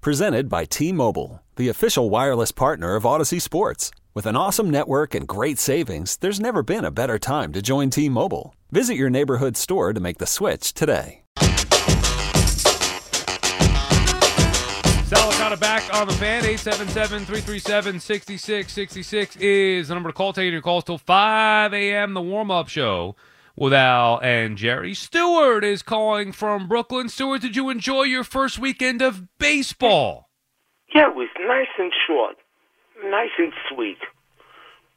Presented by T Mobile, the official wireless partner of Audacy Sports. With an awesome network and great savings, there's never been a better time to join T Mobile. Visit your neighborhood store to make the switch today. Sal Licata back on the fan. 877-337-6666 is the number to call. Taking your calls till 5 a.m. The warm-up show with Al and Jerry. Stewart is calling from Brooklyn. Stewart, did you enjoy your first weekend of baseball? Yeah, it was nice and short, nice and sweet.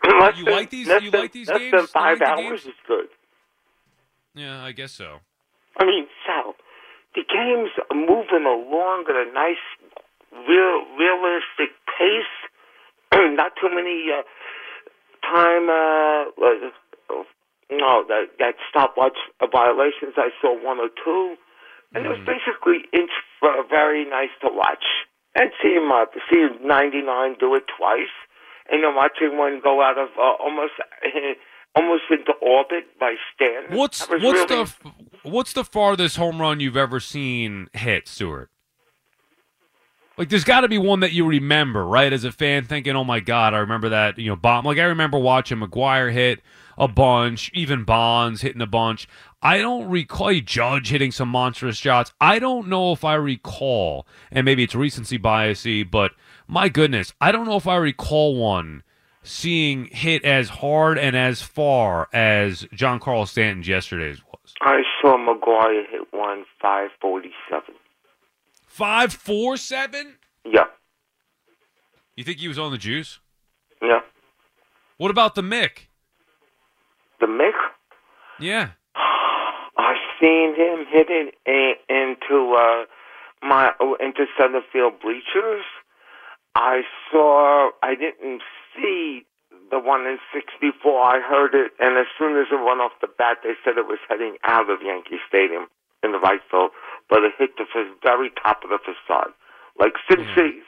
You like these- you than, like these less games? than five like hours games? is good. Yeah, I guess so. I mean, Sal, the games are moving along at a nice, real, realistic pace. Not too many uh, time. Uh, uh, no, that that stopwatch violations. I saw one or two, and it was basically it's uh, very nice to watch. And seeing uh, seeing ninety nine do it twice, and then watching one go out of uh, almost almost into orbit by Stanton. What's what's really- the what's the farthest home run you've ever seen hit, Stewart? Like, there's got to be one that you remember, right? As a fan, thinking, "Oh my God, I remember that." You know, bomb. Like I remember watching McGwire hit a bunch, even Bonds hitting a bunch. I don't recall Judge hitting some monstrous shots. I don't know if I recall, and maybe it's recency biasy, but my goodness, I don't know if I recall one seeing hit as hard and as far as Giancarlo Stanton's yesterday's was. I saw McGwire hit one five forty seven. Five, four, seven. Yeah, You think he was on the juice? yeah. What about the Mick? The Mick, Yeah. I seen him hit it in, into uh my into center field bleachers. I saw. I didn't see the one in '64. I heard it, and as soon as it went off the bat, they said it was heading out of Yankee Stadium in the right field, but it hit the very top of the facade, like six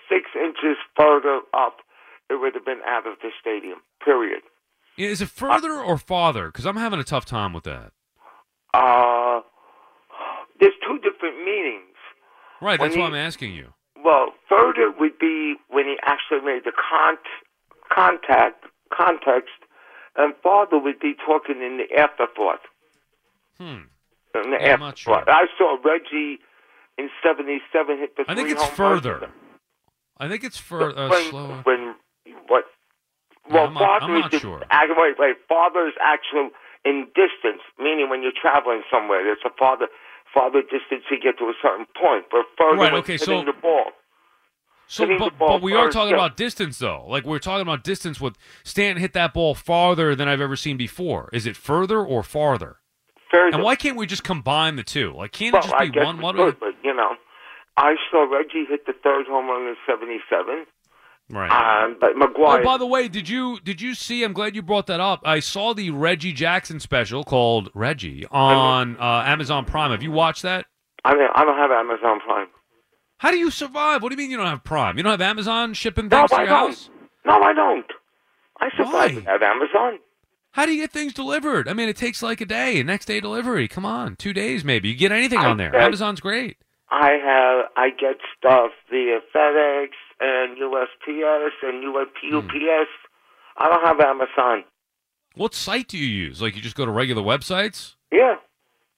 six inches further up. It would have been out of the stadium. Period. Is it further or farther? Because I'm having a tough time with that. Uh, there's two different meanings. Right, When that's why I'm asking you. Well, further would be when he actually made the con- contact context, and farther would be talking in the afterthought. Hmm. I'm not afterthought. I saw Reggie in '77 hit the. I think it's runs. further. I think it's further. uh, when, slower. when what? Yeah, Well, not- I'm not is sure. wait, wait. Farther is actually in distance, meaning when you're traveling somewhere, there's a father farther distance you get to a certain point. But further, Right, okay, so- the ball. So, but, ball but we are talking about distance, though. Like we're talking about distance. With Stanton hit that ball farther than I've ever seen before. Is it further or farther? And why can't we just combine the two? Like, can't well, it just I be one? What could, but you know, I saw Reggie hit the third home run in '77. Right. Um, but McGwire. Oh, by the way, did you did you see? I'm glad you brought that up. I saw the Reggie Jackson special called Reggie on uh, Amazon Prime. Have you watched that? I mean, I don't have Amazon Prime. How do you survive? What do you mean you don't have Prime? You don't have Amazon shipping No, things to I your house? No, I don't. I survive without Amazon. How do you get things delivered? I mean, it takes like a day, next day delivery. Come on, two days maybe. You get anything I on there. bet- Amazon's great. I have I get stuff via FedEx and USPS and UPS. I don't have Amazon. What site do you use? Like you just go to regular websites? Yeah.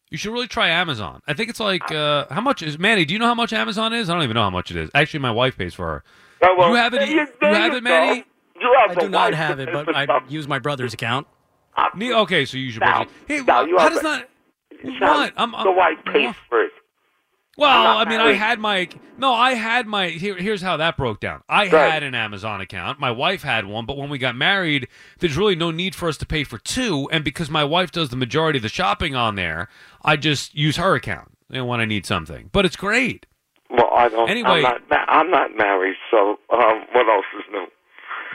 You should really try Amazon. I think it's like uh, how much is Manny? Do you know how much Amazon is? I don't even know how much it is. Actually, my wife pays for her. Oh, well, You have it- there you have it, Manny? You have I do not wife have it, but I use my brother's account. Ne- Okay, so you should. Sal, Hey, wha- you how does not? What? I'm, I'm, the wife pays what? for it. Well, I mean, I had my no, I had my. Here, here's how that broke down. I ahead. had an Amazon account. My wife had one, but when we got married, there's really no need for us to pay for two. And because my wife does the majority of the shopping on there, I just use her account know, when I need something. But it's great. Well, I don't. Anyway- I'm not, I'm not married, so um, what else is new?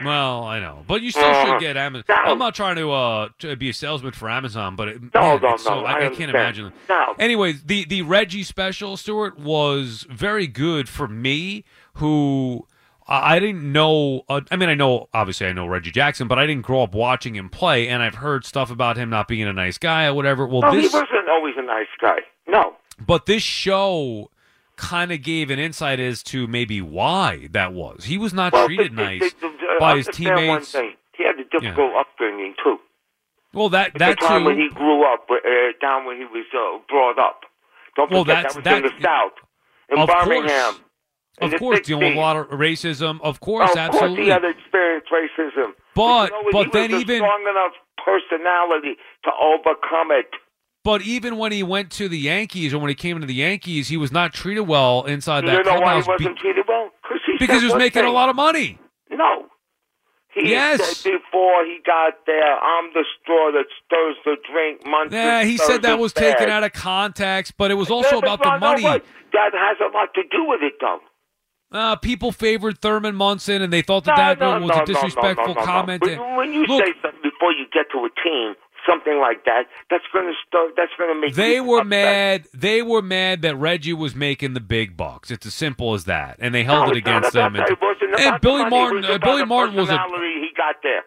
Well, I know, but you still Uh, should get Amazon. no. I'm not trying to uh to be a salesman for Amazon, but it, No, man, no, it's so, no, I, I I can't imagine. No. Anyways, the the Reggie special, Stuart, was very good for me, who I I didn't know. Uh, I mean, I know obviously I know Reggie Jackson, but I didn't grow up watching him play, and I've heard stuff about him not being a nice guy or whatever. Well, No, this he wasn't always a nice guy. No. but this show kind of gave an insight as to maybe why that was. He was not Well, treated they- nice they- they- by his teammates. He had a difficult upbringing too. Well, that At that the time when he grew up, uh, down when he was uh, brought up. Don't Well, forget that's- that was that- in the South, in Of course. Birmingham. in Of course, dealing with a lot of racism. Of course, of absolutely. course, he had experienced racism. But- you know but he then even- strong enough personality to overcome it. But even when he went to the Yankees or when he came into the Yankees, he was not treated well inside you that know why he wasn't treated well? he because he was making a lot of money. No. He Yes. said before he got there, I'm the straw that stirs the drink. Munson Yeah, he said that was taken out of context, but it was also Yeah, about the money. That has a lot to do with it, though. Uh, people favored Thurman Munson, and they thought that No, that no, was no, a disrespectful comment. When, you- when you Look, say something before you get to a team, something like that, that's going to start. That's going to make They were upset. mad. They were mad that Reggie was making the big bucks. It's as simple as that, and they held No, it against them. And, It wasn't and Billy Martin, uh, Billy Martin was a he got there.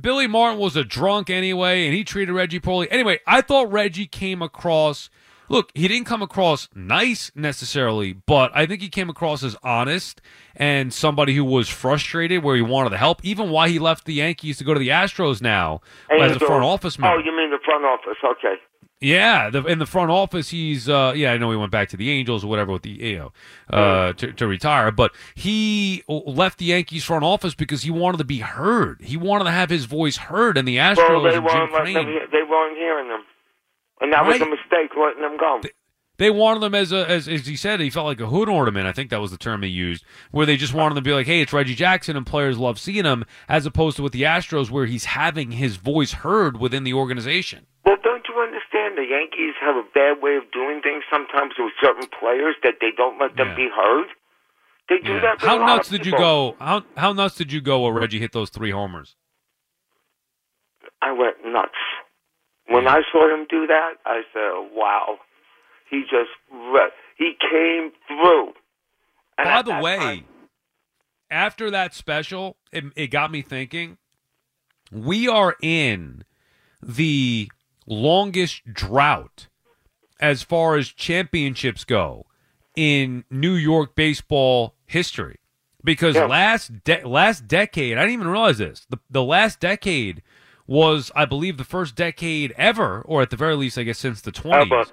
Billy Martin was a drunk anyway, and he treated Reggie poorly. Anyway, I thought Reggie came across. Look, he didn't come across nice necessarily, but I think he came across as honest and somebody who was frustrated where he wanted to help. Even why he left the Yankees to go to the Astros now as a front office member. Oh, you mean the front office? Okay. Yeah, the, in the front office, he's uh, yeah. I know he went back to the Angels or whatever with the you know uh, to, to retire, but he left the Yankees front office because he wanted to be heard. He wanted to have his voice heard, and the Astros Well, they weren't Crane, hear- they weren't hearing them, and that was a mistake letting them go. they wanted them as a as, as he said, he felt like a hood ornament. I think that was the term he used, where they just wanted them to be like, hey, it's Reggie Jackson, and players love seeing him, as opposed to with the Astros, where he's having his voice heard within the organization. Well, don't you understand? The Yankees have a bad way of doing things sometimes with certain players that they don't let them Yeah. be heard. They do Yeah. that. How nuts did you go? How how nuts did you go where Reggie hit those three homers? I went nuts when I saw him do that. I said, "Wow, he just re- he came through." And By the way, time- after that special, it, it got me thinking. We are in the longest drought as far as championships go in New York baseball history. Because Yeah. last de- last decade, I didn't even realize this. The the last decade was, I believe, the first decade ever, or at the very least, I guess, since the twenties. Ever.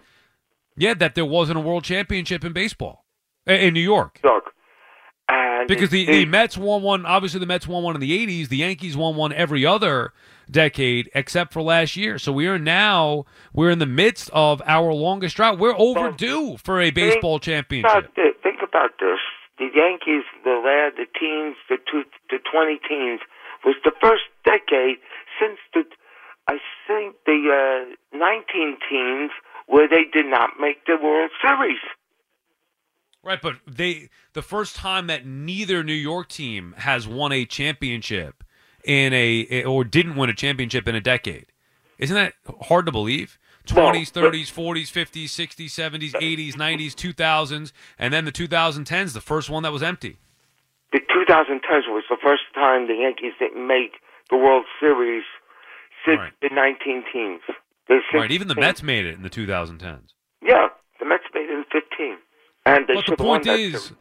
Yeah, that there wasn't a world championship in baseball in New York. Because the, the, Mets won one, obviously the Mets won one in the 80s. The Yankees won one every other decade except for last year. So we are now, we're in the midst of our longest drought. We're overdue for a baseball championship. about this, think about this. The Yankees, the lad, the teens, the two, the twenty teens, was the first decade since the, I think the uh, nineteen teens where they did not make the World Series. Right, but they, the first time that neither New York team has won a championship in a, or didn't win a championship in a decade. Isn't that hard to believe? 20s, 30s, 40s, 50s, 60s, 70s, 80s, 90s, 2000s, and then the 2010s, the first one that was empty. The 2010s was the first time the Yankees didn't make the World Series since Right. the 19 teams. Right, even the Mets made it in the 2010s. Yeah, the Mets made it in 15, and they But the should have won point is.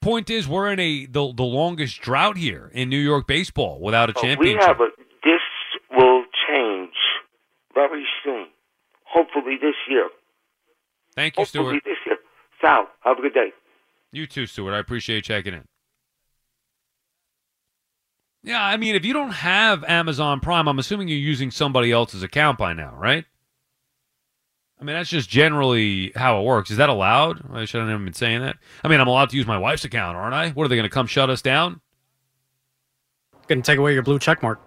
Point is, we're in a the, the longest drought here in New York baseball without a But We have a. This will change very soon. Hopefully this year. Thank you, Hopefully Stuart. this year. Sal, have a good day. You too, Stuart. I appreciate you checking in. Yeah, I mean, if you don't have Amazon Prime, I'm assuming you're using somebody else's account by now, right? I mean, that's just generally how it works. Is that allowed? I shouldn't have been saying that. I mean, I'm allowed to use my wife's account, aren't I? What are they going to come shut us down? Gonna take away your blue check mark.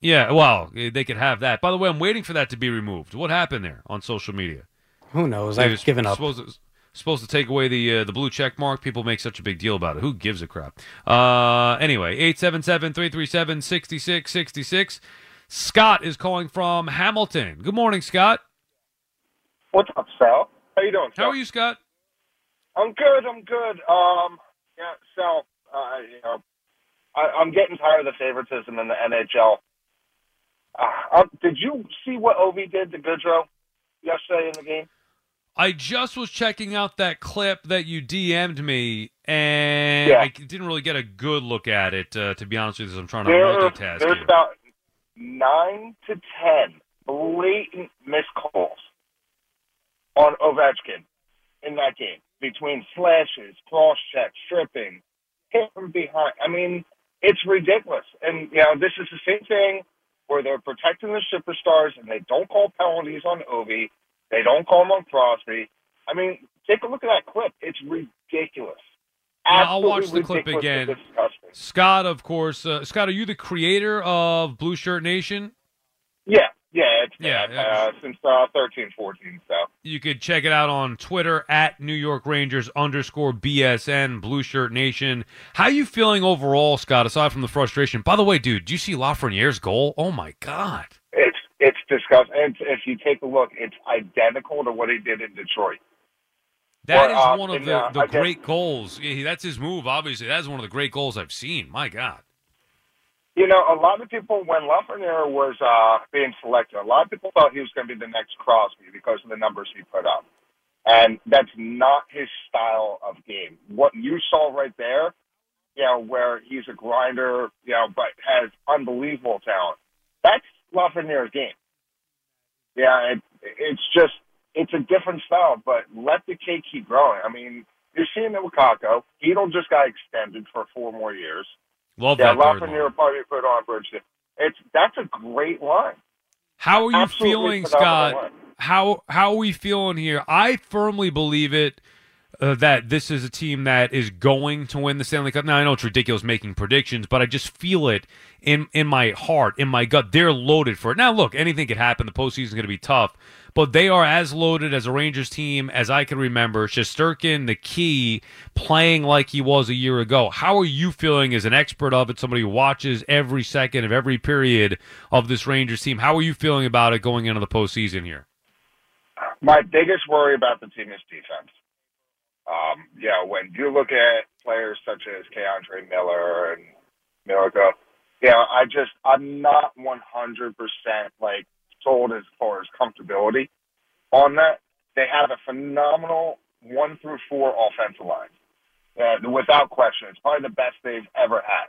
Yeah, well, eh, they could have that. By the way, I'm waiting for that to be removed. What happened there on social media? Who knows? I've given up. supposed to- supposed to take away the uh, the blue check mark. People make such a big deal about it. Who gives a crap? Uh, anyway, 877-337-6666. Scott is calling from Hamilton. Good morning, Scott. What's up, Sal? How you doing, Sal? How are you, Scott? I'm good. I'm good. Um, yeah, Sal. Uh, you know, I, I'm getting tired of the favoritism in the NHL. Uh, um, did you see what Ovi did to Goodrow yesterday in the game? I just was checking out that clip that you DM'd me, and Yeah. I didn't really get a good look at it. Uh, to be honest with you, I'm trying to There, multitask. there's here. about nine to ten blatant missed calls on Ovechkin in that game between slashes, cross checks, stripping, hit from behind. I mean, it's ridiculous. And you know, this is the same thing where they're protecting the superstars and they don't call penalties on Ovi. They don't call them on Crosby. I mean, take a look at that clip. It's ridiculous. I'll watch the clip again. Scott, of course. Uh, Scott, are you the creator of Blue Shirt Nation? Yeah, yeah, it's Yeah, uh, since uh, thirteen, fourteen. So You could check it out on Twitter at New York Rangers underscore BSN Blue Shirt Nation. How are you feeling overall, Scott? Aside from the frustration. By the way, dude, do you see Lafreniere's goal? Oh my god! It's. And if you take a look, it's identical to what he did in Detroit. That Or, is uh, one of in, the, uh, the guess- great goals. That's his move. Obviously, that's one of the great goals I've seen. My God. You know, a lot of people when Lafreniere was uh, being selected, a lot of people thought he was going to be the next Crosby because of the numbers he put up, and that's not his style of game. What you saw right there, you know, where he's a grinder, you know, but has unbelievable talent. That's Lafreniere's game. Yeah, it, it's just it's a different style, but let the cake keep growing. I mean, you're seeing it with Kakko. Chytil just got extended for four more years. Love Yeah, that third Lafreniere probably put on Bridge. It's that's a great line. How are you Absolutely feeling, Scott? line. How how are we feeling here? I firmly believe it uh, that this is a team that is going to win the Stanley Cup. Now I know it's ridiculous making predictions, but I just feel it in in my heart, in my gut. They're loaded for it. Now look, anything could happen. The postseason is going to be tough, but they are as loaded as a Rangers team as I can remember. Shesterkin, the key, playing like he was a year ago. How are you feeling as an expert of it? Somebody who watches every second of every period of this Rangers team. How are you feeling about it going into the postseason here? My biggest worry about the team is defense. Um, yeah, when you look at players such as K'Andre Miller and Mikkola, yeah, I just I'm not 100 percent like sold as far as comfortability on that. They have a phenomenal one through four offensive line. Uh, without question, it's probably the best they've ever had.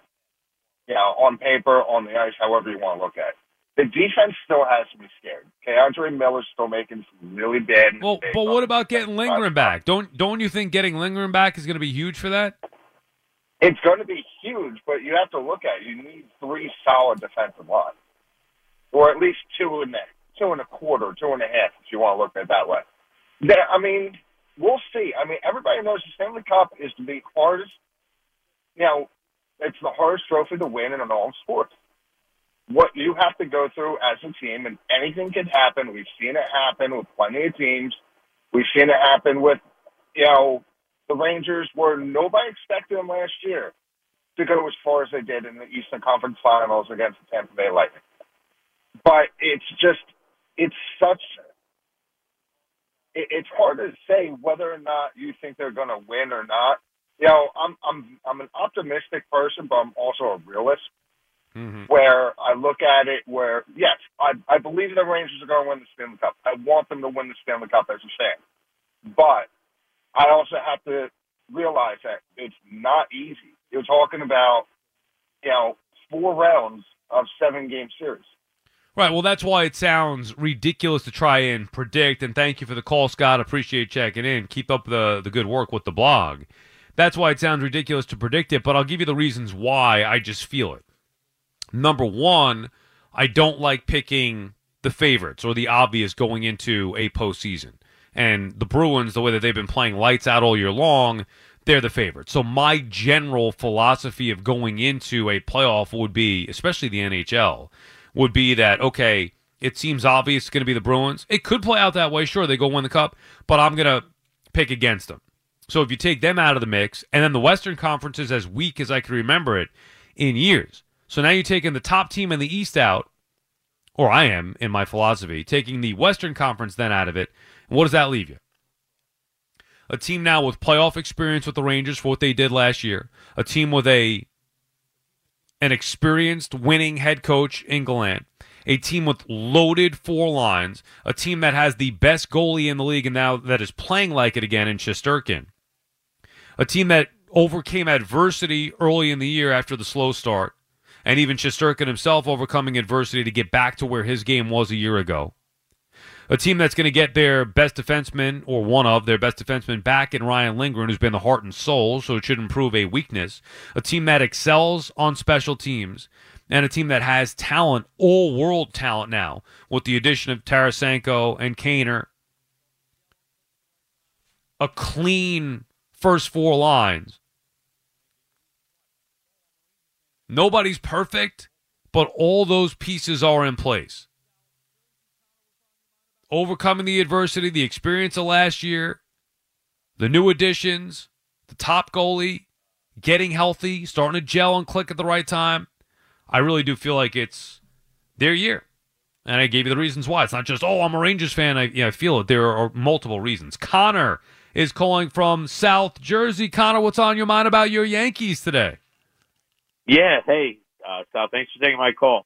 You know, on paper, on the ice, however you want to look at it. The defense still has to be scared. K'Andre Miller's still making some really bad Well, but what about getting Lindgren back? Don't don't you think getting Lindgren back is going to be huge for that? It's going to be huge, but you have to look at it. You need three solid defensive lines, or at least two and a two and a quarter, two and a half, if you want to look at it that way. There, I mean, we'll see. I mean, everybody knows the Stanley Cup is the hardest. You know, it's the hardest trophy to win in all sports. What you have to go through as a team, and anything can happen. We've seen it happen with plenty of teams. We've seen it happen with, you know, the Rangers where nobody expected them last year to go as far as they did in the Eastern Conference Finals against the Tampa Bay Lightning. But it's just, it's such, it, it's hard to say whether or not you think they're going to win or not. You know, I'm I'm I'm an optimistic person, but I'm also a realist. Mm-hmm. Where I look at it, where yes, I I believe the Rangers are going to win the Stanley Cup. I want them to win the Stanley Cup as a fan, but I also have to realize that it's not easy. You're talking about, you know, four rounds of seven game series. Right. Well, that's why it sounds ridiculous to try and predict. And thank you for the call, Scott. Appreciate checking in. Keep up the the good work with the blog. That's why it sounds ridiculous to predict it. But I'll give you the reasons why I just feel it. Number one, I don't like picking the favorites or the obvious going into a postseason. And the Bruins, the way that they've been playing lights out all year long, they're the favorites. So my general philosophy of going into a playoff would be, especially the NHL, would be that okay, it seems obvious it's going to be the Bruins. It could play out that way. Sure, they go win the cup, but I'm going to pick against them. So if you take them out of the mix, and then the Western Conference is as weak as I can remember it in years. So now you're taking the top team in the East out, or I am in my philosophy, taking the Western Conference then out of it. And what does that leave you? A team now with playoff experience with the Rangers for what they did last year. A team with a an experienced winning head coach in Gallant. A team with loaded four lines. A team that has the best goalie in the league and now that is playing like it again in Shesterkin. A team that overcame adversity early in the year after the slow start. And even Shesterkin himself overcoming adversity to get back to where his game was a year ago a team that's going to get their best defenseman or one of their best defensemen back in Ryan Lindgren, who's been the heart and soul, so it should improve a weakness. A team that excels on special teams, and a team that has talent, all world talent now, with the addition of Tarasenko and Kaner. A clean first four lines. Nobody's perfect, but all those pieces are in place overcoming the adversity, the experience of last year, the new additions, the top goalie, getting healthy, starting to gel and click at the right time. I really do feel like it's their year. And I gave you the reasons why. It's not just, oh, I'm a Rangers fan. I, I feel it. There are multiple reasons. Connor is calling from South Jersey. Connor, what's on your mind about your Yankees today? Yeah, hey, uh, Sal, thanks for taking my call.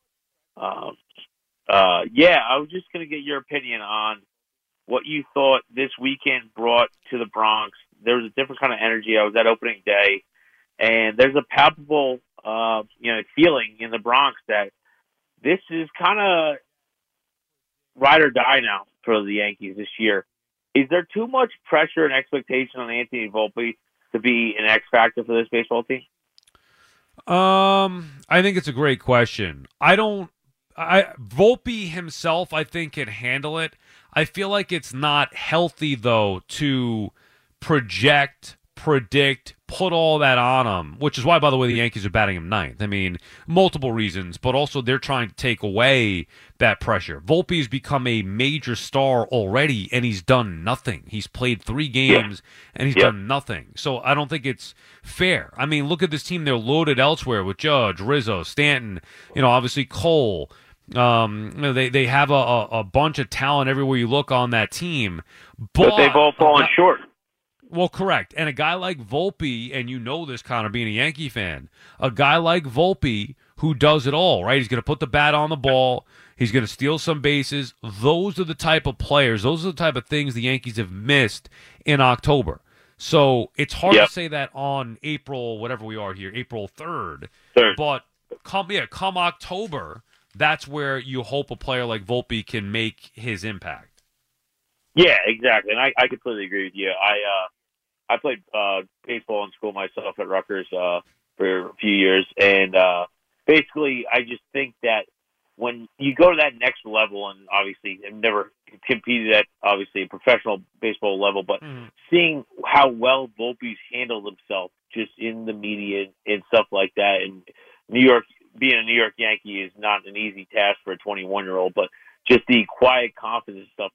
Um, uh, yeah, I was just going to get your opinion on what you thought this weekend brought to the Bronx. There was a different kind of energy. I was at opening day, and there's a palpable, uh, you know, feeling in the Bronx that this is kind of ride or die now for the Yankees this year. Is there too much pressure and expectation on Anthony Volpe to be an X factor for this baseball team? Um, I think it's a great question. I don't I Volpe himself, I think, can handle it. I feel like it's not healthy though to project, predict, put all that on him. Which is why, by the way, the Yankees are batting him ninth. I mean, multiple reasons, but also they're trying to take away that pressure. Volpe has become a major star already, and he's done nothing. He's played three games yeah. and he's yeah. done nothing. So I don't think it's fair. I mean, look at this team; they're loaded elsewhere with Judge, Rizzo, Stanton. You know, obviously Cole. Um, you know, they they have a, a, a, bunch of talent everywhere you look on that team, but, but they've all fallen short. Well, correct. And a guy like Volpe, and you know this, Connor, being a Yankee fan, a guy like Volpe who does it all, right? He's going to put the bat on the ball. He's going to steal some bases. Those are the type of players. Those are the type of things the Yankees have missed in October. So it's hard yep. to say that on April, whatever we are here, April third. Third. But come yeah, come October, that's where you hope a player like Volpe can make his impact. Yeah, exactly, and I, I completely agree with you. I uh, I played uh, baseball in school myself at Rutgers uh, for a few years, and uh, basically, I just think that when you go to that next level, and obviously, I've never competed at obviously a professional baseball level, but mm. seeing how well Volpe's handled himself just in the media and stuff like that, and New York being a New York Yankee is not an easy task for a 21 year old, but just the quiet confidence stuff.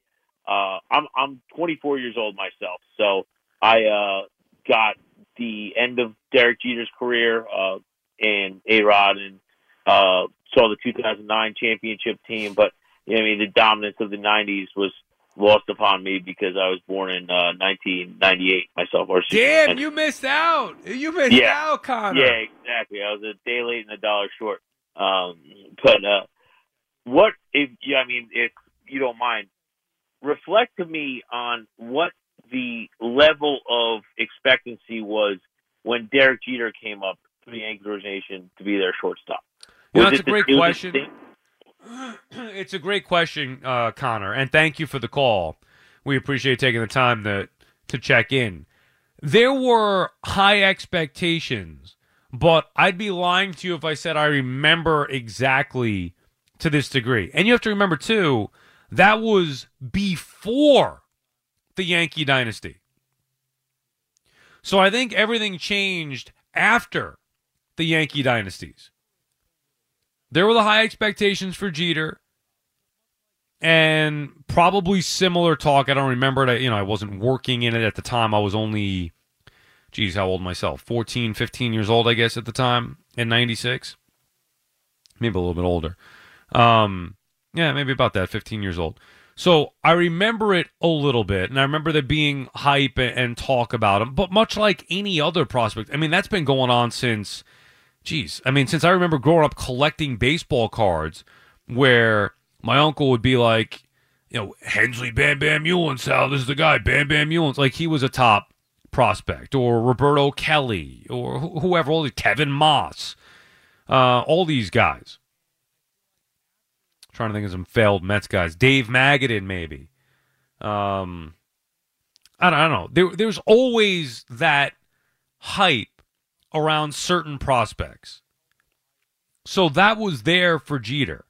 Uh, I'm I'm 24 years old myself, so I uh, got the end of Derek Jeter's career uh, and A Rod and uh, saw the 2009 championship team, but you know, I mean the dominance of the 90s was lost upon me because I was born in uh, 1998 myself. Or damn, and, you missed out. You missed yeah, out, Connor. Yeah, exactly. I was a day late and a dollar short. Um, but uh, what if? Yeah, I mean, if you don't mind, reflect to me on what the level of expectancy was when Derek Jeter came up to the Yankees organization to be their shortstop. You that's a great question. it's a great question, uh, Connor, and thank you for the call. We appreciate taking the time to to check in. There were high expectations, but I'd be lying to you if I said I remember exactly to this degree. And you have to remember too, that was before the Yankee dynasty. So I think everything changed after the Yankee dynasties. There were the high expectations for Jeter. and probably similar talk. I don't remember it. You know, I wasn't working in it at the time. I was only, geez, how old myself? 14, 15 years old, I guess, at the time in 96. Maybe a little bit older. Um, yeah, maybe about that, 15 years old. So I remember it a little bit, and I remember there being hype and, talk about him. But much like any other prospect, I mean, that's been going on since, geez, I mean, since I remember growing up collecting baseball cards where my uncle would be like, you know, Hensley Bam Bam Sal, this is the guy, Bam Bam Meulens. Like he was a top prospect, or Roberto Kelly, or wh- whoever, all these, Kevin Maas, uh, all these guys. Trying to think of some failed Mets guys. Dave Magadan, maybe. Um, I don't, I don't know. There, there's always that hype around certain prospects. So that was there for Jeter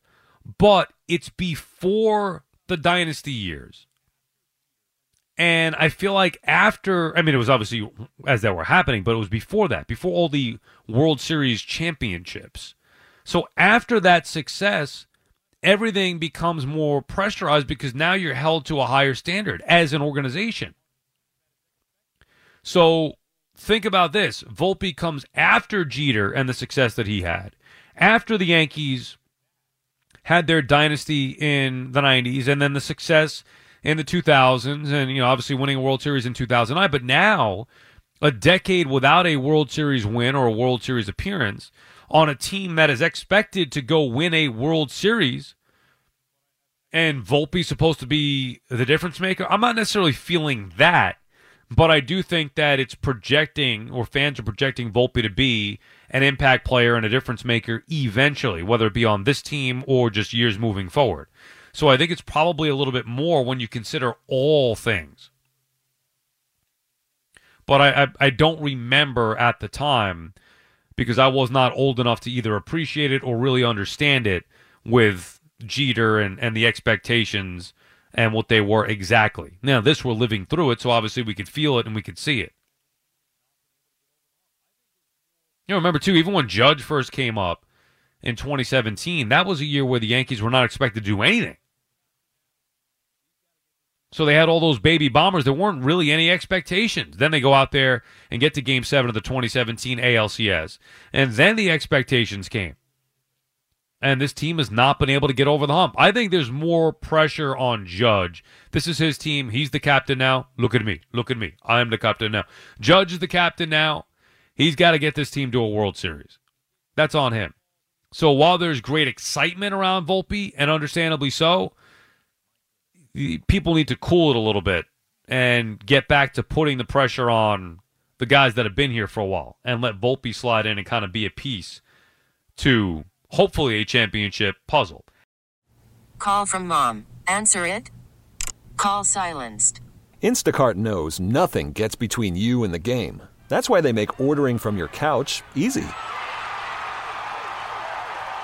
but it's before the dynasty years. And I feel like after, I mean, it was obviously as that were happening, but it was before that, before all the World Series championships. So after that success, everything becomes more pressurized because now you're held to a higher standard as an organization. So think about this Volpe comes after Jeter and the success that he had, after the Yankees had their dynasty in the 90s and then the success in the 2000s and you know obviously winning a World Series in 2009 but now a decade without a World Series win or a World Series appearance on a team that is expected to go win a World Series and Volpe's supposed to be the difference maker. I'm not necessarily feeling that, but I do think that it's projecting or fans are projecting Volpe to be an impact player and a difference maker eventually, whether it be on this team or just years moving forward. So I think it's probably a little bit more when you consider all things. But I, I, I don't remember at the time because I was not old enough to either appreciate it or really understand it with Jeter and, and the expectations and what they were exactly. Now, this we're living through it, so obviously we could feel it and we could see it. You know, remember too, even when Judge first came up in 2017, that was a year where the Yankees were not expected to do anything. So they had all those baby bombers. There weren't really any expectations. Then they go out there and get to game seven of the 2017 ALCS. And then the expectations came. And this team has not been able to get over the hump. I think there's more pressure on Judge. This is his team. He's the captain now. Look at me. Look at me. I'm the captain now. Judge is the captain now. He's got to get this team to a World Series. That's on him. So while there's great excitement around Volpe, and understandably so, people need to cool it a little bit and get back to putting the pressure on the guys that have been here for a while and let Volpe slide in and kind of be a piece to hopefully a championship puzzle. Call from mom. Answer it. Call silenced. Instacart knows nothing gets between you and the game. That's why they make ordering from your couch easy.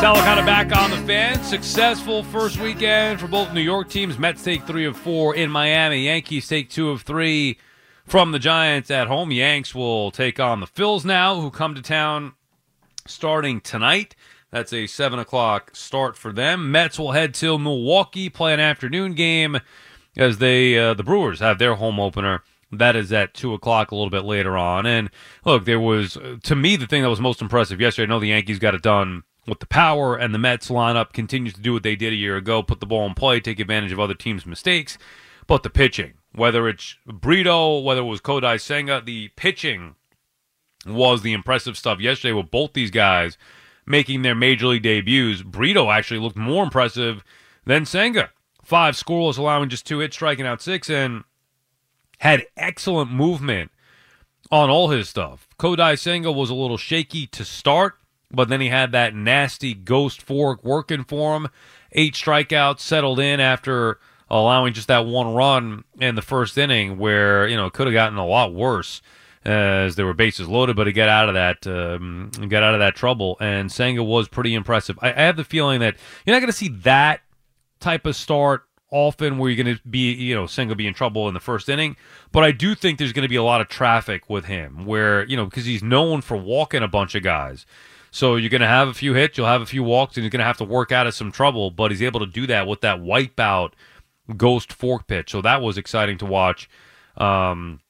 Sal Licata back on the fan. Successful first weekend for both New York teams. Mets take three of four in Miami. Yankees take two of three from the Giants at home. Yanks will take on the Phils now, who come to town starting tonight. That's a seven o'clock start for them. Mets will head to Milwaukee, play an afternoon game as they uh, the Brewers have their home opener. That is at two o'clock a little bit later on. And look, there was to me the thing that was most impressive yesterday. I know the Yankees got it done with the power, and the Mets lineup continues to do what they did a year ago: put the ball in play, take advantage of other teams' mistakes. But the pitching whether it's Brito, whether it was Kodai Senga, the pitching was the impressive stuff yesterday with both these guys making their major league debuts. Brito actually looked more impressive than Senga. Five scoreless, allowing just two hits, striking out six, and had excellent movement on all his stuff. Kodai Senga was a little shaky to start, but then he had that nasty ghost fork working for him. Eight strikeouts, settled in after allowing just that one run in the first inning, where you know it could have gotten a lot worse as there were bases loaded, but he got out of that um, got out of that trouble. And Senga was pretty impressive. I, I have the feeling that you're not going to see that type of start often where you're going to be, you know, Senga be in trouble in the first inning. But I do think there's going to be a lot of traffic with him where, you know, because he's known for walking a bunch of guys. So you're going to have a few hits, you'll have a few walks, and you're going to have to work out of some trouble. But he's able to do that with that wipeout ghost fork pitch. So that was exciting to watch. Um,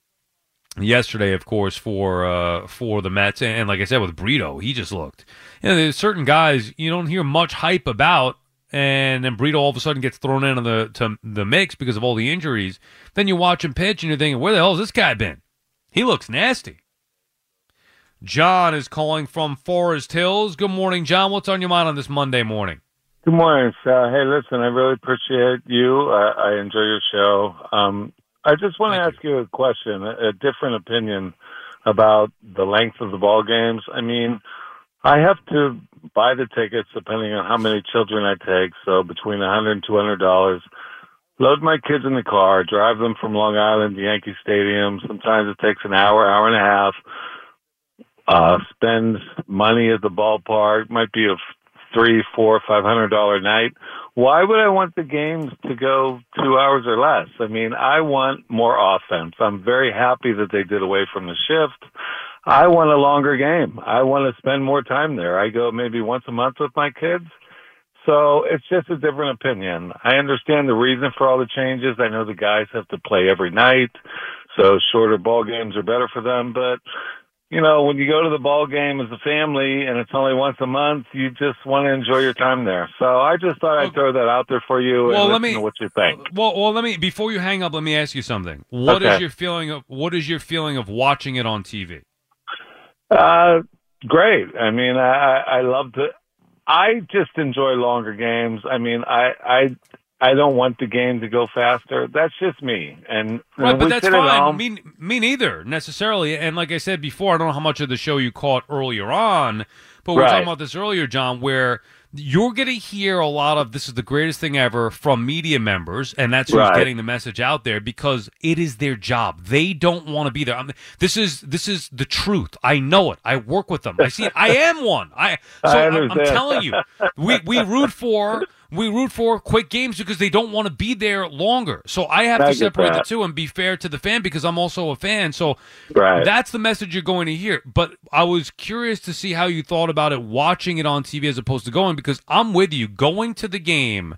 yesterday, of course, for uh, for the Mets, and, like I said with Brito, he just looked. You know, there's certain guys you don't hear much hype about, and then Brito all of a sudden gets thrown into the to the mix because of all the injuries. Then you watch him pitch, and you're thinking, where the hell has this guy been? He looks nasty. John is calling from Forest Hills. Good morning, John. What's on your mind on this Monday morning? Good morning, Sal. Hey, listen, I really appreciate you. I, I enjoy your show. Um, I just want to ask you. you a question, a, a different opinion about the length of the ball games. I mean, I have to buy the tickets depending on how many children I take, so between a hundred and two hundred dollars. Load my kids in the car, drive them from Long Island to Yankee Stadium. Sometimes it takes an hour, hour and a half. Uh, spend money at the ballpark. Might be a three, four, five hundred dollar night. Why would I want the games to go two hours or less? I mean, I want more offense. I'm very happy that they did away from the shift. I want a longer game. I want to spend more time there. I go maybe once a month with my kids. So it's just a different opinion. I understand the reason for all the changes. I know the guys have to play every night, so shorter ball games are better for them, but you know, when you go to the ball game as a family and it's only once a month, you just want to enjoy your time there. So I just thought I'd throw that out there for you. Well, let me. what you think. Well, well, let me. Before you hang up, let me ask you something. What is Okay. your feeling of what is your feeling of watching it on TV? Uh, great. I mean, I, I I love to. I just enjoy longer games. I mean, I I I don't want the game to go faster. That's just me. And Right, but that's fine. home- Me, me neither necessarily. And like I said before, I don't know how much of the show you caught earlier on, but we were Right. talking about this earlier, John, where you're going to hear a lot of this is the greatest thing ever from media members, and that's who's Right. getting the message out there because it is their job. They don't want to be there. I'm, this is this is the truth. I know it. I work with them. I see. It. I am one. I so I I'm telling you, we we root for. We root for quick games because they don't want to be there longer. So I have I to separate the two and be fair to the fan because I'm also a fan. So Right. that's the message you're going to hear. But I was curious to see how you thought about it watching it on TV as opposed to going because I'm with you. Going to the game,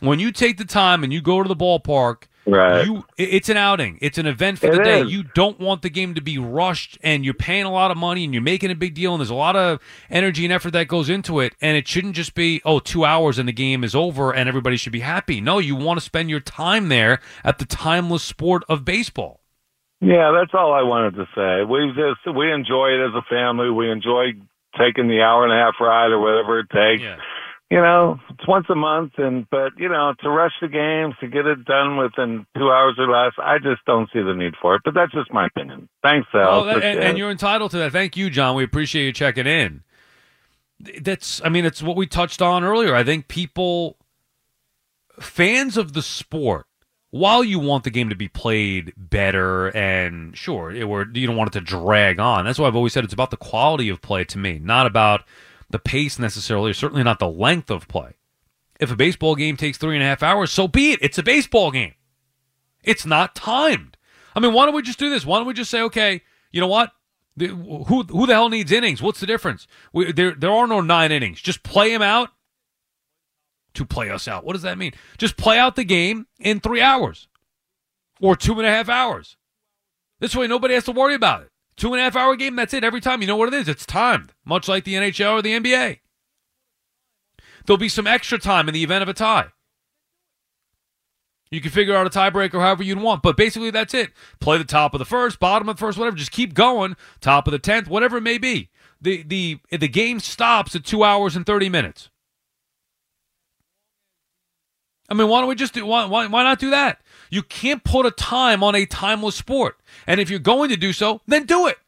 when you take the time and you go to the ballpark, Right. you it's an outing. It's an event for It the day. is. You don't want the game to be rushed and you're paying a lot of money and you're making a big deal and there's a lot of energy and effort that goes into it and it shouldn't just be oh, two hours and the game is over and everybody should be happy. No, you want to spend your time there at the timeless sport of baseball. Yeah, that's all I wanted to say. We just we enjoy it as a family. We enjoy taking the hour and a half ride or whatever it takes. Yeah. You know, it's once a month, and but you know, to rush the games to get it done within two hours or less, I just don't see the need for it. But that's just my opinion. Thanks. Oh, that, and, and you're entitled to that. Thank you, John. We appreciate you checking in. That's, I mean, it's what we touched on earlier. I think people, fans of the sport, while you want the game to be played better and sure, it, or you don't want it to drag on. That's why I've always said it's about the quality of play to me, not about the pace necessarily, or certainly not the length of play. If a baseball game takes three and a half hours, so be it. It's a baseball game. It's not timed. I mean, why don't we just do this? Why don't we just say, okay, you know what? The- Who who the hell needs innings? What's the difference? We, there there are no nine innings. Just play them out. To play us out. What does that mean? Just play out the game in three hours, or two and a half hours. This way, nobody has to worry about it. Two and a half hour game. That's it. Every time, you know what it is. It's timed, much like the NHL or the NBA. There'll be some extra time in the event of a tie. You can figure out a tiebreaker however you'd want, but basically that's it. Play the top of the first, bottom of the first, whatever. Just keep going, top of the tenth, whatever it may be. The the the game stops at two hours and thirty minutes. I mean, why don't we just do why, why why not do that? You can't put a time on a timeless sport, and if you're going to do so, then do it.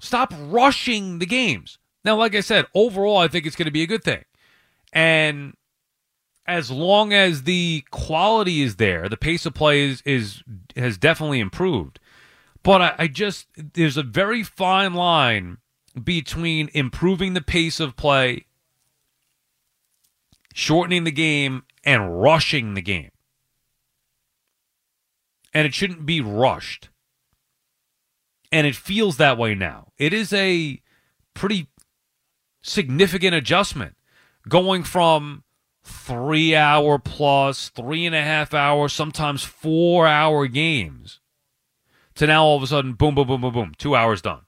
Stop rushing the games. Now, like I said, overall, I think it's going to be a good thing. And as long as the quality is there, the pace of play is, is has definitely improved. But I, I just there's a very fine line between improving the pace of play, shortening the game, and rushing the game. And it shouldn't be rushed. And it feels that way now. It is a pretty significant adjustment going from three hour plus, three and a half hour, sometimes four hour games to now all of a sudden, boom, boom, boom, boom, boom, two hours done.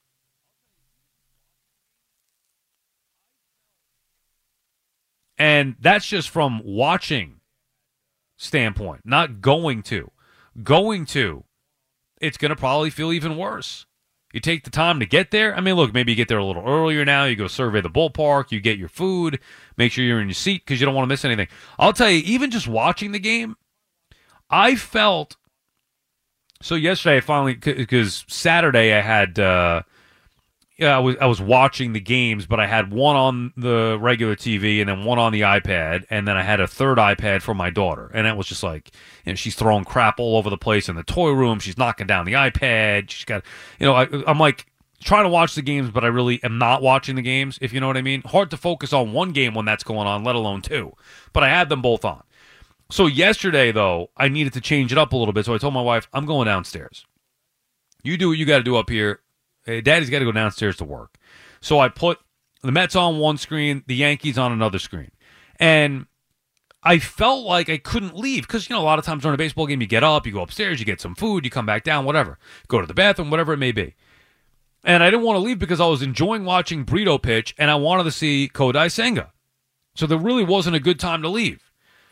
And that's just from watching standpoint, not going to. Going to, it's going to probably feel even worse. You take the time to get there. I mean, look, maybe you get there a little earlier now. You go survey the ballpark. You get your food. Make sure you're in your seat because you don't want to miss anything. I'll tell you, even just watching the game, I felt. So yesterday, I finally because Saturday I had. Uh, Uh, I was I was watching the games, but I had one on the regular TV and then one on the iPad, and then I had a third iPad for my daughter, and it was just like, you know, she's throwing crap all over the place in the toy room. She's knocking down the iPad. She's got, you know, I, I'm like trying to watch the games, but I really am not watching the games. If you know what I mean, hard to focus on one game when that's going on, let alone two. But I had them both on. So yesterday, though, I needed to change it up a little bit. So I told my wife, I'm going downstairs. You do what you got to do up here. Hey, Daddy's got to go downstairs to work. So I put the Mets on one screen, the Yankees on another screen. And I felt like I couldn't leave because, you know, a lot of times during a baseball game, you get up, you go upstairs, you get some food, you come back down, whatever, go to the bathroom, whatever it may be. And I didn't want to leave because I was enjoying watching Brito pitch and I wanted to see Kodai Senga. So there really wasn't a good time to leave.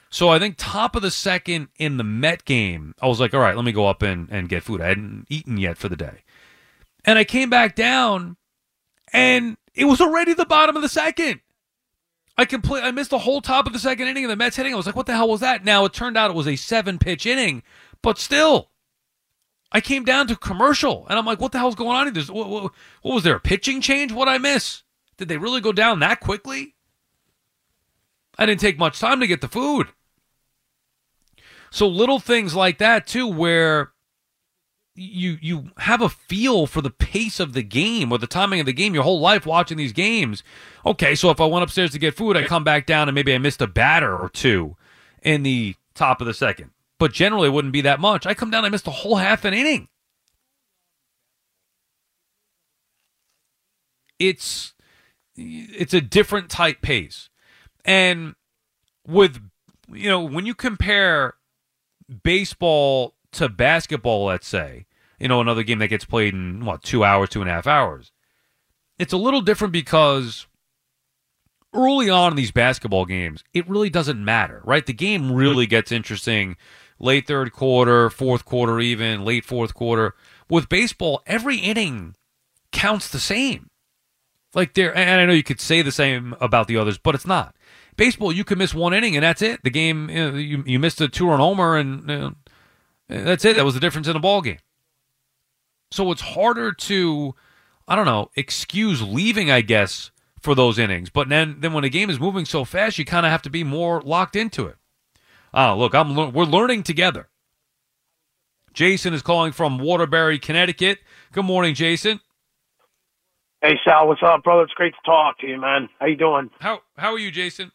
So I think top of the second in the Met game, I was like, all right, let me go up and, and get food. I hadn't eaten yet for the day. And I came back down and it was already the bottom of the second. I complete I missed the whole top of the second inning of the Mets hitting. I was like, what the hell was that? Now it turned out it was a seven pitch inning, but still. I came down to commercial and I'm like, what the hell's going on here? What, what, what was there? A pitching change? What I miss? Did they really go down that quickly? I didn't take much time to get the food. So little things like that too, where you you have a feel for the pace of the game or the timing of the game your whole life watching these games. Okay, so if I went upstairs to get food, I come back down and maybe I missed a batter or two in the top of the second. But generally it wouldn't be that much. I come down, I missed a whole half an inning. It's it's a different type pace. And with you know, when you compare baseball to basketball, let's say, you know, another game that gets played in what two hours, two and a half hours. It's a little different because early on in these basketball games, it really doesn't matter, right? The game really mm-hmm. gets interesting late third quarter, fourth quarter, even late fourth quarter. With baseball, every inning counts the same. Like there, and I know you could say the same about the others, but it's not. Baseball, you can miss one inning and that's it. The game, you, know, you, you missed a two-run homer and you know, that's it. That was the difference in a ball game. So it's harder to, I don't know, excuse leaving, I guess, for those innings. But then, then when a game is moving so fast, you kind of have to be more locked into it. Oh, look, I'm we're learning together. Jason is calling from Waterbury, Connecticut. Good morning, Jason. Hey Sal, what's up, brother? It's great to talk to you, man. How you doing? How how are you, Jason?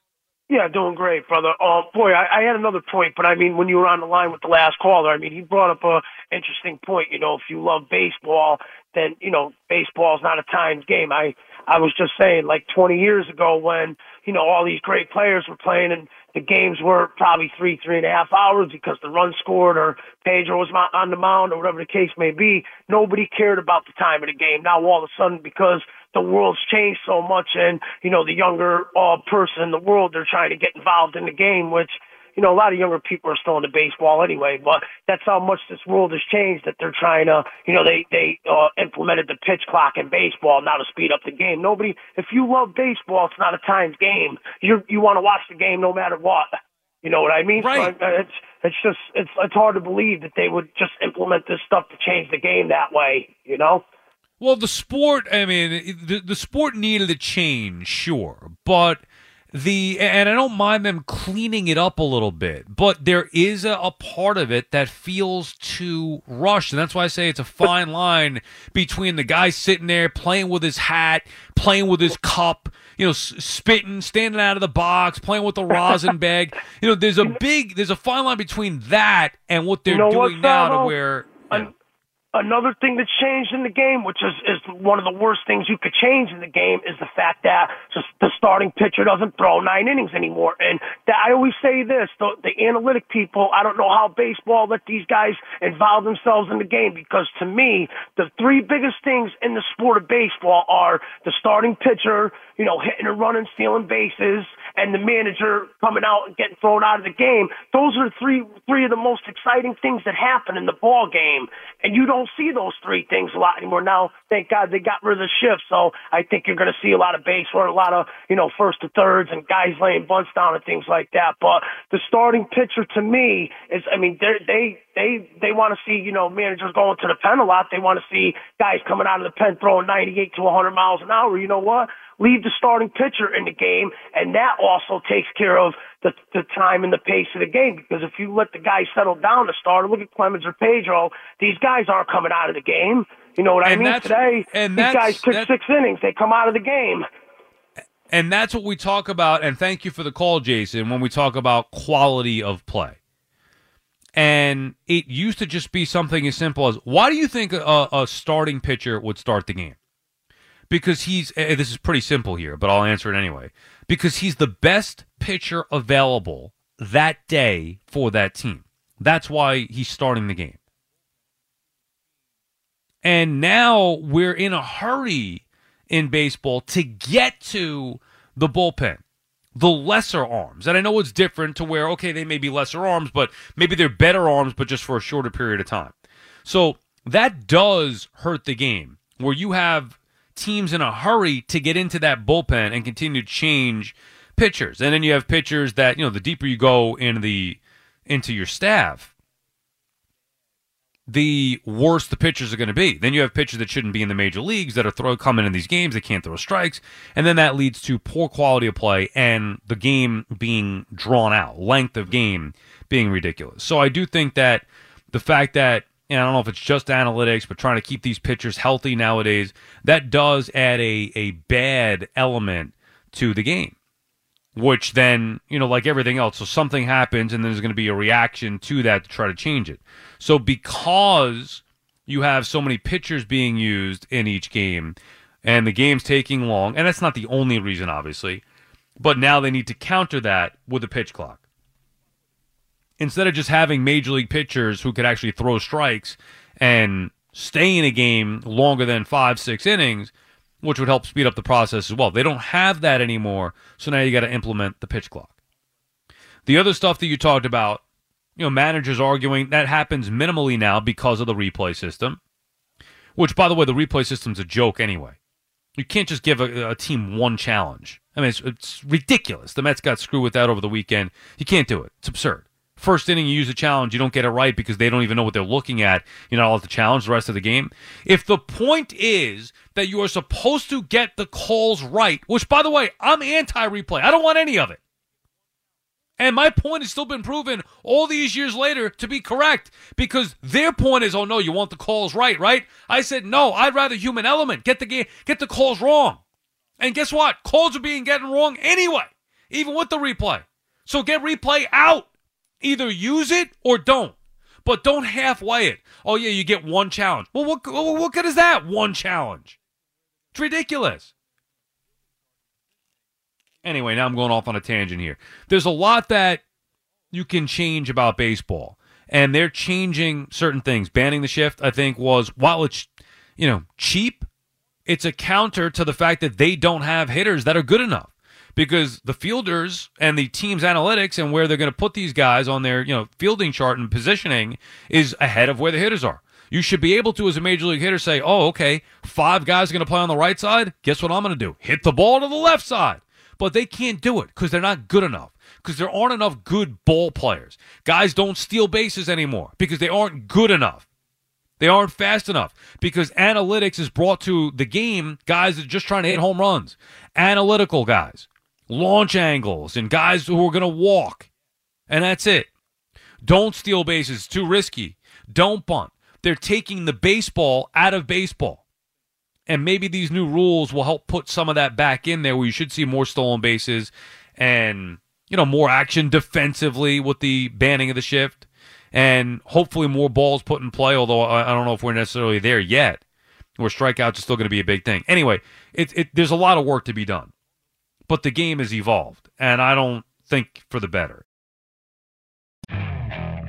Yeah, doing great, brother. Oh boy, I, I had another point, but I mean, when you were on the line with the last caller, I mean, he brought up a interesting point. You know, if you love baseball, then you know, baseball's not a timed game. I I was just saying, like 20 years ago, when you know all these great players were playing, and the games were probably three, three and a half hours because the run scored or Pedro was on the mound or whatever the case may be. Nobody cared about the time of the game. Now all of a sudden, because the world's changed so much, and you know the younger uh, person in the world they're trying to get involved in the game, which you know, a lot of younger people are still into baseball anyway, but that's how much this world has changed that they're trying to, you know, they, they, uh, implemented the pitch clock in baseball now to speed up the game. Nobody, if you love baseball, it's not a timed game. You, you want to watch the game no matter what. You know what I mean? Right. So, uh, it's, it's just, it's, it's hard to believe that they would just implement this stuff to change the game that way, you know? Well, the sport, I mean, the, the sport needed a change, sure, but the and I don't mind them cleaning it up a little bit, but there is a, a, part of it that feels too rushed, and that's why I say it's a fine line between the guy sitting there playing with his hat, playing with his cup, you know, spitting, standing out of the box, playing with the rosin bag. You know, there's a big, there's a fine line between that and what they're you know doing now, to where. Another thing that's changed in the game, which is, is one of the worst things you could change in the game, is the fact that just the starting pitcher doesn't throw nine innings anymore. And that, I always say this: the, the analytic people, I don't know how baseball let these guys involve themselves in the game because to me, the three biggest things in the sport of baseball are the starting pitcher, you know, hitting and running, stealing bases, and the manager coming out and getting thrown out of the game. Those are three three of the most exciting things that happen in the ball game, and you don't see those three things a lot anymore. Now, thank God they got rid of the shift, so I think you're going to see a lot of base work, a lot of you know first to thirds and guys laying bunts down and things like that. But the starting pitcher to me is, I mean, they they they want to see you know managers going to the pen a lot. They want to see guys coming out of the pen throwing 98 to 100 miles an hour. You know what? Leave the starting pitcher in the game, and that also takes care of the, the time and the pace of the game. Because if you let the guy settle down to start, look at Clemens or Pedro, these guys aren't coming out of the game. You know what and I mean? Today, and these guys pitch six innings, they come out of the game. And that's what we talk about. And thank you for the call, Jason, when we talk about quality of play. And it used to just be something as simple as why do you think a, a starting pitcher would start the game? Because he's eh, this is pretty simple here, but I'll answer it anyway. Because he's the best pitcher available that day for that team. That's why he's starting the game. And now we're in a hurry in baseball to get to the bullpen, the lesser arms. And I know it's different to where, okay, they may be lesser arms, but maybe they're better arms, but just for a shorter period of time. So that does hurt the game where you have teams in a hurry to get into that bullpen and continue to change pitchers. And then you have pitchers that, you know, the deeper you go into the into your staff, the worse the pitchers are going to be. Then you have pitchers that shouldn't be in the major leagues that are throw coming in these games, they can't throw strikes, and then that leads to poor quality of play and the game being drawn out, length of game being ridiculous. So I do think that the fact that and I don't know if it's just analytics, but trying to keep these pitchers healthy nowadays, that does add a, a bad element to the game. Which then, you know, like everything else, so something happens and then there's going to be a reaction to that to try to change it. So because you have so many pitchers being used in each game and the game's taking long, and that's not the only reason, obviously, but now they need to counter that with a pitch clock instead of just having major league pitchers who could actually throw strikes and stay in a game longer than five, six innings, which would help speed up the process as well. They don't have that anymore, so now you got to implement the pitch clock. The other stuff that you talked about, you know, managers arguing that happens minimally now because of the replay system, which, by the way, the replay system's a joke anyway. You can't just give a, a team one challenge. I mean, it's, it's ridiculous. The Mets got screwed with that over the weekend. You can't do it. It's absurd first inning you use a challenge, you don't get it right because they don't even know what they're looking at. You're not allowed to challenge the rest of the game. If the point is that you are supposed to get the calls right, which by the way, I'm anti replay. I don't want any of it. And my point has still been proven all these years later to be correct because their point is, oh no, you want the calls right, right? I said no, I'd rather human element get the game, get the calls wrong. And guess what? Calls are being getting wrong anyway, even with the replay. So get replay out. Either use it or don't. But don't halfway it. Oh, yeah, you get one challenge. Well, what, what good is that? One challenge. It's ridiculous. Anyway, now I'm going off on a tangent here. There's a lot that you can change about baseball, and they're changing certain things. Banning the shift, I think, was while it's you know cheap, it's a counter to the fact that they don't have hitters that are good enough because the fielders and the team's analytics and where they're going to put these guys on their you know fielding chart and positioning is ahead of where the hitters are. You should be able to, as a major league hitter, say, "Oh, okay, five guys are going to play on the right side. Guess what I'm going to do? Hit the ball to the left side." But they can't do it because they're not good enough. Because there aren't enough good ball players. Guys don't steal bases anymore because they aren't good enough. They aren't fast enough because analytics is brought to the game guys are just trying to hit home runs, analytical guys, launch angles, and guys who are going to walk. And that's it. Don't steal bases, it's too risky. Don't bunt. They're taking the baseball out of baseball. And maybe these new rules will help put some of that back in there where you should see more stolen bases and, you know, more action defensively with the banning of the shift and hopefully more balls put in play, although I, don't know if we're necessarily there yet, where strikeouts are still going to be a big thing. Anyway, it, it, there's a lot of work to be done, but the game has evolved, and I don't think for the better.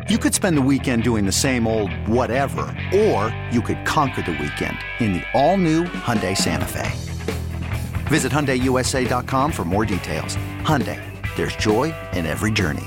You could spend the weekend doing the same old whatever, or you could conquer the weekend in the all-new Hyundai Santa Fe. Visit HyundaiUSA.com for more details. Hyundai, there's joy in every journey.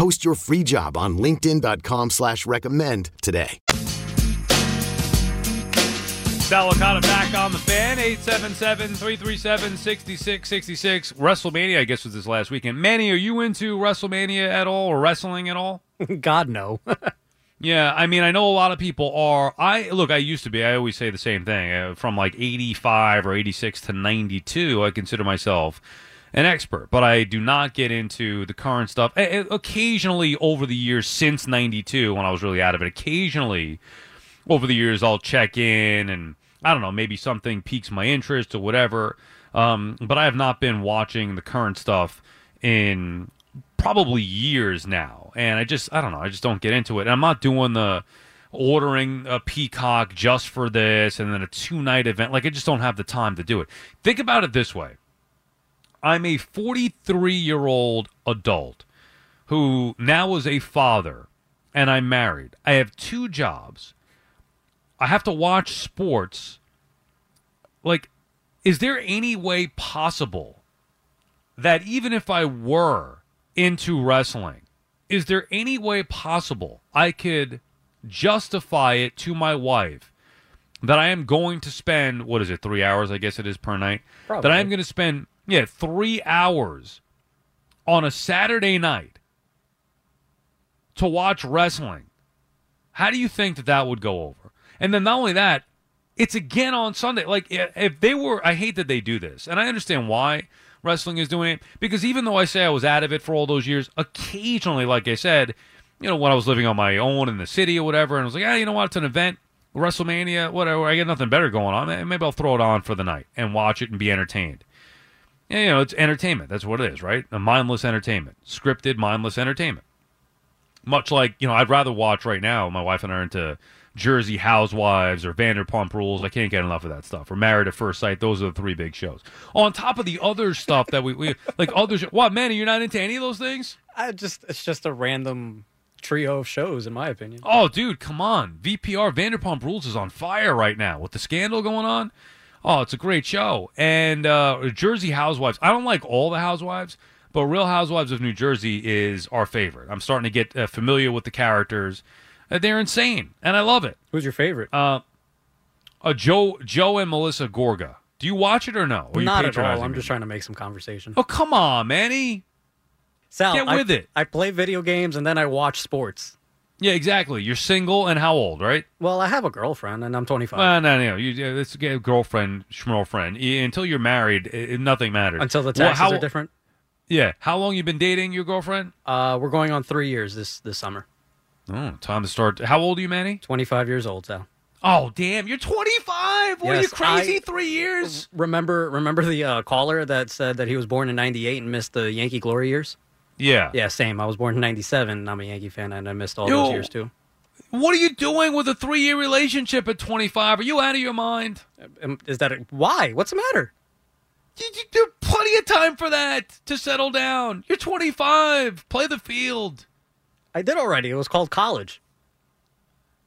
Post your free job on linkedin.com slash recommend today. Sal Licata back on the fan, 877-337-6666. WrestleMania, I guess, was this last weekend. Manny, are you into WrestleMania at all or wrestling at all? God, no. Yeah, I mean, I know a lot of people are. I look, I used to be. I always say the same thing. Uh, from like '85 or '86 to '92, I consider myself an expert, but I do not get into the current stuff. Occasionally, over the years since '92, when I was really out of it, occasionally over the years, I'll check in and I don't know, maybe something piques my interest or whatever. Um, but I have not been watching the current stuff in probably years now, and I just I don't know, I just don't get into it. And I'm not doing the ordering a peacock just for this and then a two night event. Like I just don't have the time to do it. Think about it this way. I'm a 43 year old adult who now is a father and I'm married. I have two jobs. I have to watch sports. Like, is there any way possible that even if I were into wrestling, is there any way possible I could justify it to my wife that I am going to spend, what is it, three hours, I guess it is per night? Probably. That I am going to spend, yeah, three hours on a Saturday night to watch wrestling. How do you think that that would go over? And then not only that, it's again on Sunday. Like if they were, I hate that they do this, and I understand why wrestling is doing it because even though I say I was out of it for all those years, occasionally, like I said, you know, when I was living on my own in the city or whatever, and I was like, yeah, you know what, it's an event, WrestleMania, whatever. I got nothing better going on. Maybe I'll throw it on for the night and watch it and be entertained. Yeah, you know, it's entertainment. That's what it is, right? A mindless entertainment, scripted, mindless entertainment. Much like you know, I'd rather watch right now. My wife and I are into Jersey Housewives or Vanderpump Rules. I can't get enough of that stuff. Or Married at First Sight. Those are the three big shows. On top of the other stuff that we, we like, other sh- what man? Are you not into any of those things? I just it's just a random trio of shows, in my opinion. Oh, dude, come on! VPR Vanderpump Rules is on fire right now with the scandal going on. Oh, it's a great show. And uh, Jersey Housewives. I don't like all the Housewives, but Real Housewives of New Jersey is our favorite. I'm starting to get uh, familiar with the characters. Uh, they're insane, and I love it. Who's your favorite? Uh, uh Joe, Joe and Melissa Gorga. Do you watch it or no? Or Not at all. I'm just trying to make some conversation. Oh, come on, Manny. Sal, Get I- with it. I play video games and then I watch sports. Yeah, exactly. You're single and how old, right? Well, I have a girlfriend and I'm 25. Well, no, no, you yeah, let's get a girlfriend, schmirlfriend. Y- Until you're married, i- nothing matters. Until the Well, taxes how- are different. Yeah. How long you been dating your girlfriend? Uh, we're going on three years this this summer. Oh, time to start. How old are you, Manny? 25 years old, Sal. Oh damn! You're 25. Were you Yes, crazy? I- Three years. Remember, remember the uh, caller that said that he was born in '98 and missed the Yankee glory years. Yeah. Yeah, same. I was born in '97. I'm a Yankee fan, and I missed all Yo. those years too. What are you doing with a three-year relationship at 25? Are you out of your mind? Um, Is that a, why? What's the matter? You, you, there's plenty of time for that to settle down. You're 25. Play the field. I did already. It was called college.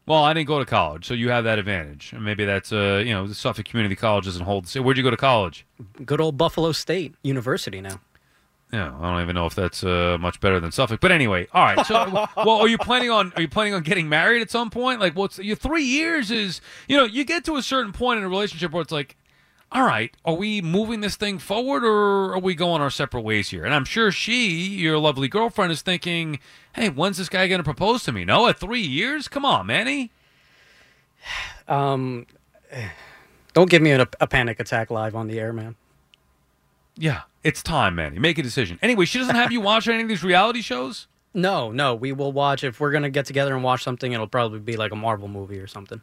Well, I didn't go to college, so you have that advantage. And maybe that's uh, you know, the Suffolk Community College doesn't hold. Where'd you go to college? Good old Buffalo State University now. Yeah, I don't even know if that's uh, much better than Suffolk. But anyway, all right. So, well, are you planning on are you planning on getting married at some point? Like, what's your three years is? You know, you get to a certain point in a relationship where it's like, all right, are we moving this thing forward or are we going our separate ways here? And I'm sure she, your lovely girlfriend, is thinking, hey, when's this guy going to propose to me? No, at three years? Come on, Manny. Um, don't give me a, a panic attack live on the air, man. Yeah, it's time, Manny. Make a decision. Anyway, she doesn't have you watch any of these reality shows. No, no, we will watch if we're gonna get together and watch something. It'll probably be like a Marvel movie or something.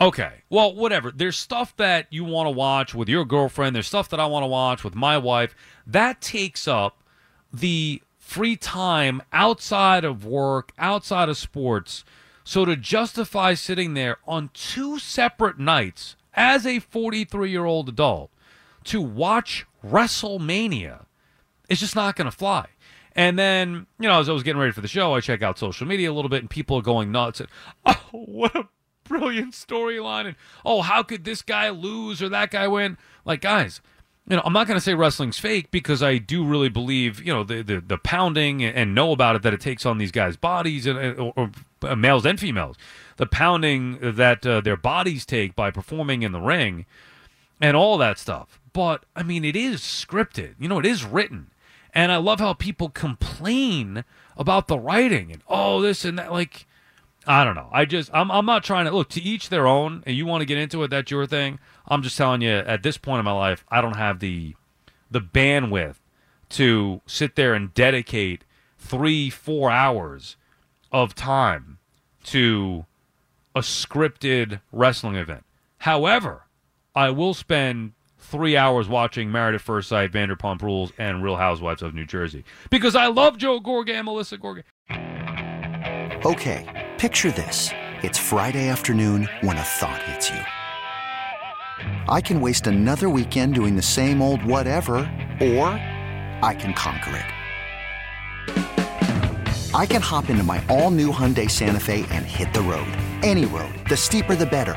Okay. Well, whatever. There's stuff that you want to watch with your girlfriend. There's stuff that I want to watch with my wife. That takes up the free time outside of work, outside of sports. So to justify sitting there on two separate nights as a 43 year old adult to watch WrestleMania it's just not going to fly. And then, you know, as I was getting ready for the show, I check out social media a little bit, and people are going nuts. And, oh, what a brilliant storyline! And oh, how could this guy lose or that guy win? Like, guys, you know, I'm not going to say wrestling's fake because I do really believe, you know, the the, the pounding and know about it that it takes on these guys' bodies and or, or uh, males and females, the pounding that uh, their bodies take by performing in the ring and all that stuff. But I mean, it is scripted. You know, it is written, and I love how people complain about the writing and oh, this and that. Like, I don't know. I just I'm I'm not trying to look to each their own. And you want to get into it, that's your thing. I'm just telling you, at this point in my life, I don't have the the bandwidth to sit there and dedicate three, four hours of time to a scripted wrestling event. However, I will spend three hours watching Married at First Sight, Vanderpump Rules, and Real Housewives of New Jersey because I love Joe Gorga and Melissa Gorga. Okay, picture this. It's Friday afternoon when a thought hits you. I can waste another weekend doing the same old whatever, or I can conquer it. I can hop into my all new Hyundai Santa Fe and hit the road. Any road. The steeper, the better.